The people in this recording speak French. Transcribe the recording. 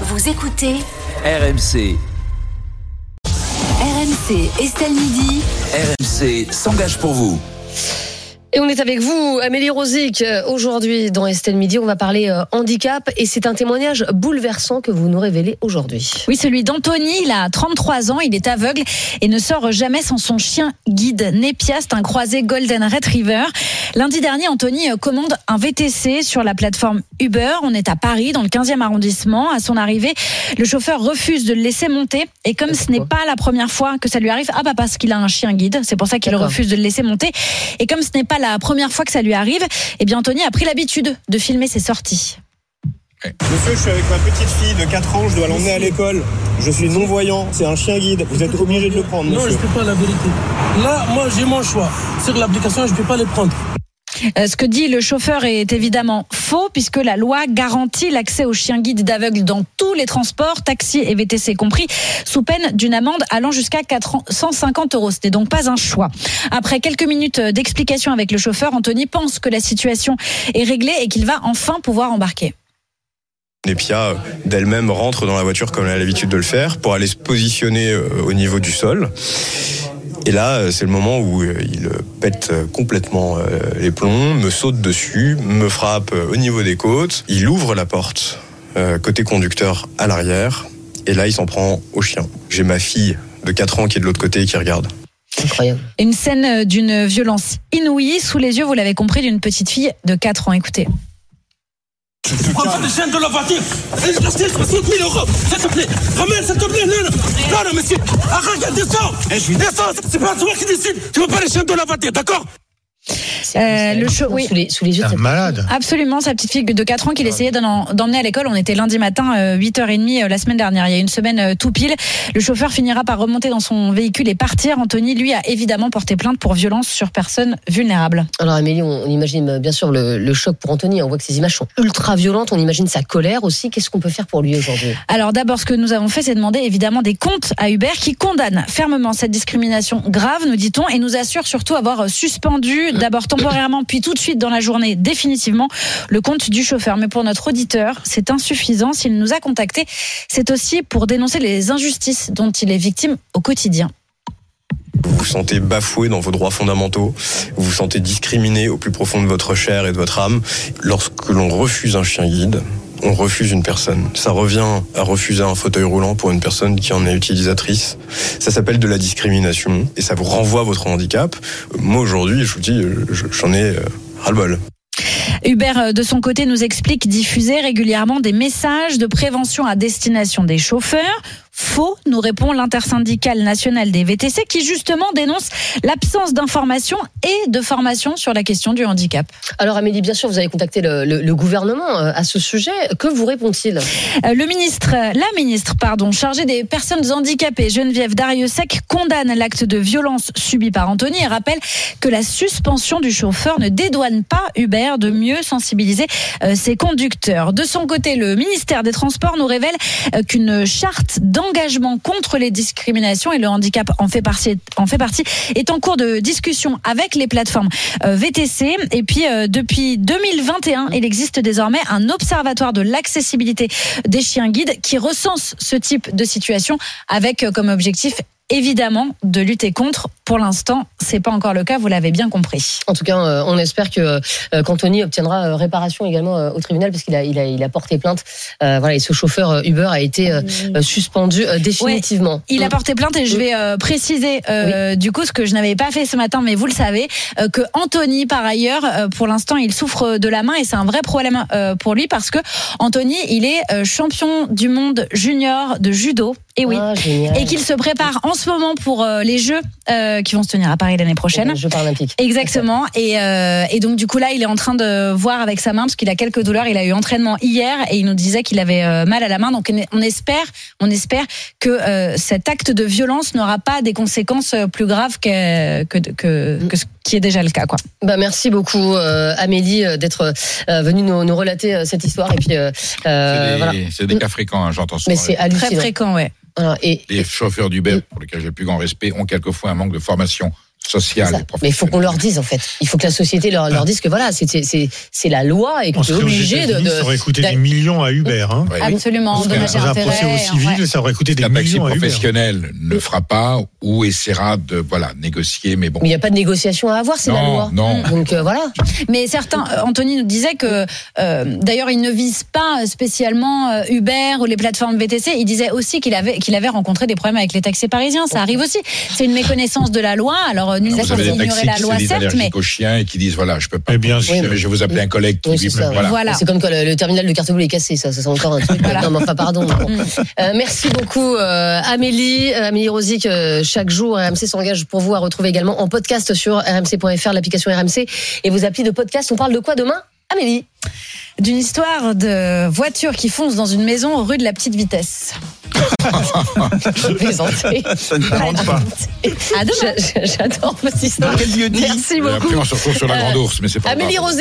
Vous écoutez RMC. RMC Estelle Midi. RMC s'engage pour vous. Et on est avec vous, Amélie Rosic. Aujourd'hui, dans Estelle Midi, on va parler euh, handicap et c'est un témoignage bouleversant que vous nous révélez aujourd'hui. Oui, celui d'Anthony, il a 33 ans, il est aveugle et ne sort jamais sans son chien guide. Népiast, un croisé Golden Retriever. Lundi dernier, Anthony euh, commande un VTC sur la plateforme Uber. On est à Paris, dans le 15e arrondissement. À son arrivée, le chauffeur refuse de le laisser monter. Et comme ce n'est pas la première fois que ça lui arrive, ah bah parce qu'il a un chien guide, c'est pour ça qu'il refuse de le laisser monter. Et comme ce n'est pas la première fois que ça lui arrive, eh bien Anthony a pris l'habitude de filmer ses sorties. Monsieur, je suis avec ma petite fille de 4 ans, je dois l'emmener à l'école. Je suis non-voyant, c'est un chien guide. Vous êtes obligé de le prendre, Non, je monsieur. ne peux pas la vérité. Là, moi, j'ai mon choix. Sur l'application, je ne peux pas les prendre. Euh, Ce que dit le chauffeur est évidemment faux puisque la loi garantit l'accès aux chiens guides d'aveugles dans tous les transports, taxis et VTC compris, sous peine d'une amende allant jusqu'à 450 euros. Ce n'est donc pas un choix. Après quelques minutes d'explication avec le chauffeur, Anthony pense que la situation est réglée et qu'il va enfin pouvoir embarquer. Nepia, d'elle-même, rentre dans la voiture comme elle a l'habitude de le faire pour aller se positionner euh, au niveau du sol. Et là, euh, c'est le moment où euh, il euh, pète complètement les plombs, me saute dessus, me frappe au niveau des côtes. Il ouvre la porte euh, côté conducteur à l'arrière. Et là, il s'en prend au chien. J'ai ma fille de 4 ans qui est de l'autre côté et qui regarde. Incroyable. Une scène d'une violence inouïe sous les yeux, vous l'avez compris, d'une petite fille de 4 ans. Écoutez. Prends pas les chaînes de la voiture. Je reste 60 000 euros. S'il te plaît. Ramène, s'il te plaît. Non, non, non, non monsieur. Arrête, descends. Descends. C'est pas toi qui décide. Tu veux pas les chaînes de la voiture, d'accord? Euh, le show, oui. Sous les, sous les yeux cette malade. Absolument, sa petite fille de 4 ans qu'il essayait d'emmener à l'école. On était lundi matin, euh, 8h30 euh, la semaine dernière. Il y a une semaine euh, tout pile. Le chauffeur finira par remonter dans son véhicule et partir. Anthony, lui, a évidemment porté plainte pour violence sur personne vulnérable. Alors Amélie, on, imagine euh, bien sûr le, le choc pour Anthony. On voit que ces images sont ultra violentes. On imagine sa colère aussi. Qu'est-ce qu'on peut faire pour lui aujourd'hui? Alors d'abord, ce que nous avons fait, c'est demander évidemment des comptes à Uber qui condamne fermement cette discrimination grave, nous dit-on, et nous assure surtout avoir suspendu, d'abord temporairement, puis tout de suite dans la journée, définitivement, le compte du chauffeur. Mais pour notre auditeur, c'est insuffisant. S'il nous a contactés, c'est aussi pour dénoncer les injustices dont il est victime au quotidien. Vous vous sentez bafoué dans vos droits fondamentaux, vous vous sentez discriminé au plus profond de votre chair et de votre âme. Lorsque l'on refuse un chien guide, on refuse une personne. Ça revient à refuser un fauteuil roulant pour une personne qui en est utilisatrice. Ça s'appelle de la discrimination et ça vous renvoie à votre handicap. Moi aujourd'hui, je vous dis, je- j'en ai euh, ras-le-bol. Hubert, euh, de son côté, nous explique diffuser régulièrement des messages de prévention à destination des chauffeurs. Faux, nous répond l'intersyndicale nationale des VTC qui justement dénonce l'absence d'information et de formation sur la question du handicap. Alors Amélie, bien sûr, vous avez contacté le, le- le gouvernement euh, à ce sujet. Que vous répond-il? Euh, Le ministre, la ministre, pardon, chargée des personnes handicapées, Geneviève Dariussec, condamne l'acte de violence subi par Anthony et rappelle que la suspension du chauffeur ne dédouane pas Uber de mieux sensibiliser euh, ses conducteurs. De son côté, le ministère des Transports nous révèle euh, qu'une charte d'engagement contre les discriminations et le handicap en fait partie, en fait partie est en cours de discussion avec les plateformes euh, VTC. Et puis, euh, depuis 2021, il existe désormais un observatoire de l'accessibilité des chiens guides qui recense ce type de situation avec euh, comme objectif évidemment de lutter contre. Pour l'instant, c'est pas encore le cas, vous l'avez bien compris. En tout cas, euh, on espère que euh, qu'Anthony obtiendra euh, réparation également au tribunal parce qu'il a, il a, il a porté plainte. Euh, voilà, et ce chauffeur Uber a été euh, suspendu euh, définitivement. Il a porté plainte et je vais préciser du coup ce que je n'avais pas fait ce matin, mais vous le savez, que Anthony, par ailleurs, pour l'instant, il souffre de la main et c'est un vrai problème pour lui parce que Anthony, il est champion du monde junior de judo. Et oui. Ah. Et qu'il se prépare en ce moment pour euh, les Jeux euh, qui vont se tenir à Paris l'année prochaine. Les Jeux paralympiques. Exactement. Et, euh, et donc du coup là, il est en train de voir avec sa main parce qu'il a quelques douleurs. Il a eu entraînement hier et il nous disait qu'il avait euh, mal à la main. Donc on espère, on espère que euh, cet acte de violence n'aura pas des conséquences plus graves que que, que, que ce qui est déjà le cas, quoi. Bah, merci beaucoup euh, Amélie d'être euh, venue nous, nous relater euh, cette histoire et puis C'est des, voilà. c'est des cas fréquents, hein, j'entends ça. Mais c'est Très hallucinant. fréquent, ouais. Voilà, et Les chauffeurs d'Uber, pour lesquels j'ai le plus grand respect, ont quelquefois un manque de formation et Mais il faut qu'on leur dise en fait. Il faut que la société leur, leur dise que voilà, c'est- la loi et que On tu es serait aux obligé de. De- ça aurait coûté des millions à Uber. Hein. Oui. Absolument, Dans un procès au civil, ouais. ça aurait coûté des taxi millions à Uber. professionnel ne fera pas ou essaiera de voilà négocier, mais bon. Mais il n'y a pas de négociation à avoir, c'est la loi. non. Donc euh, voilà. Mais certains, euh, Anthony nous disait que, euh, d'ailleurs, il ne vise pas spécialement euh, Uber ou les plateformes VTC. Il disait aussi qu'il avait, qu'il avait rencontré des problèmes avec les taxis parisiens. Ça arrive aussi. C'est une méconnaissance de la loi. Alors, nul n'est Vous avez censé des ignorer taxis la qui loi, se disent certes, mais aux chiens et qui disent voilà, je peux pas. Eh bien Oui, mais je vais vous appeler un collègue qui Oui, dit c'est ça. voilà. voilà. C'est comme quand le, le terminal de carte bleue est cassé, ça, ça c'est encore un truc. Voilà. Non, mais enfin, pardon. Bon. Euh, merci beaucoup, euh, Amélie. Euh, Amélie Rosic, euh, chaque jour, RMC s'engage pour vous à retrouver également en podcast sur rmc.fr, l'application RMC et vos applis de podcast. On parle de quoi demain Amélie? D'une histoire de voiture qui fonce dans une maison rue de la petite vitesse. Plaisanter. Ça ne t'invente pas. À demain. J'a- J'adore votre histoire. Merci Et beaucoup. Après, on se retrouve sur la grande ours, mais c'est pas grave. Amélie Rosic.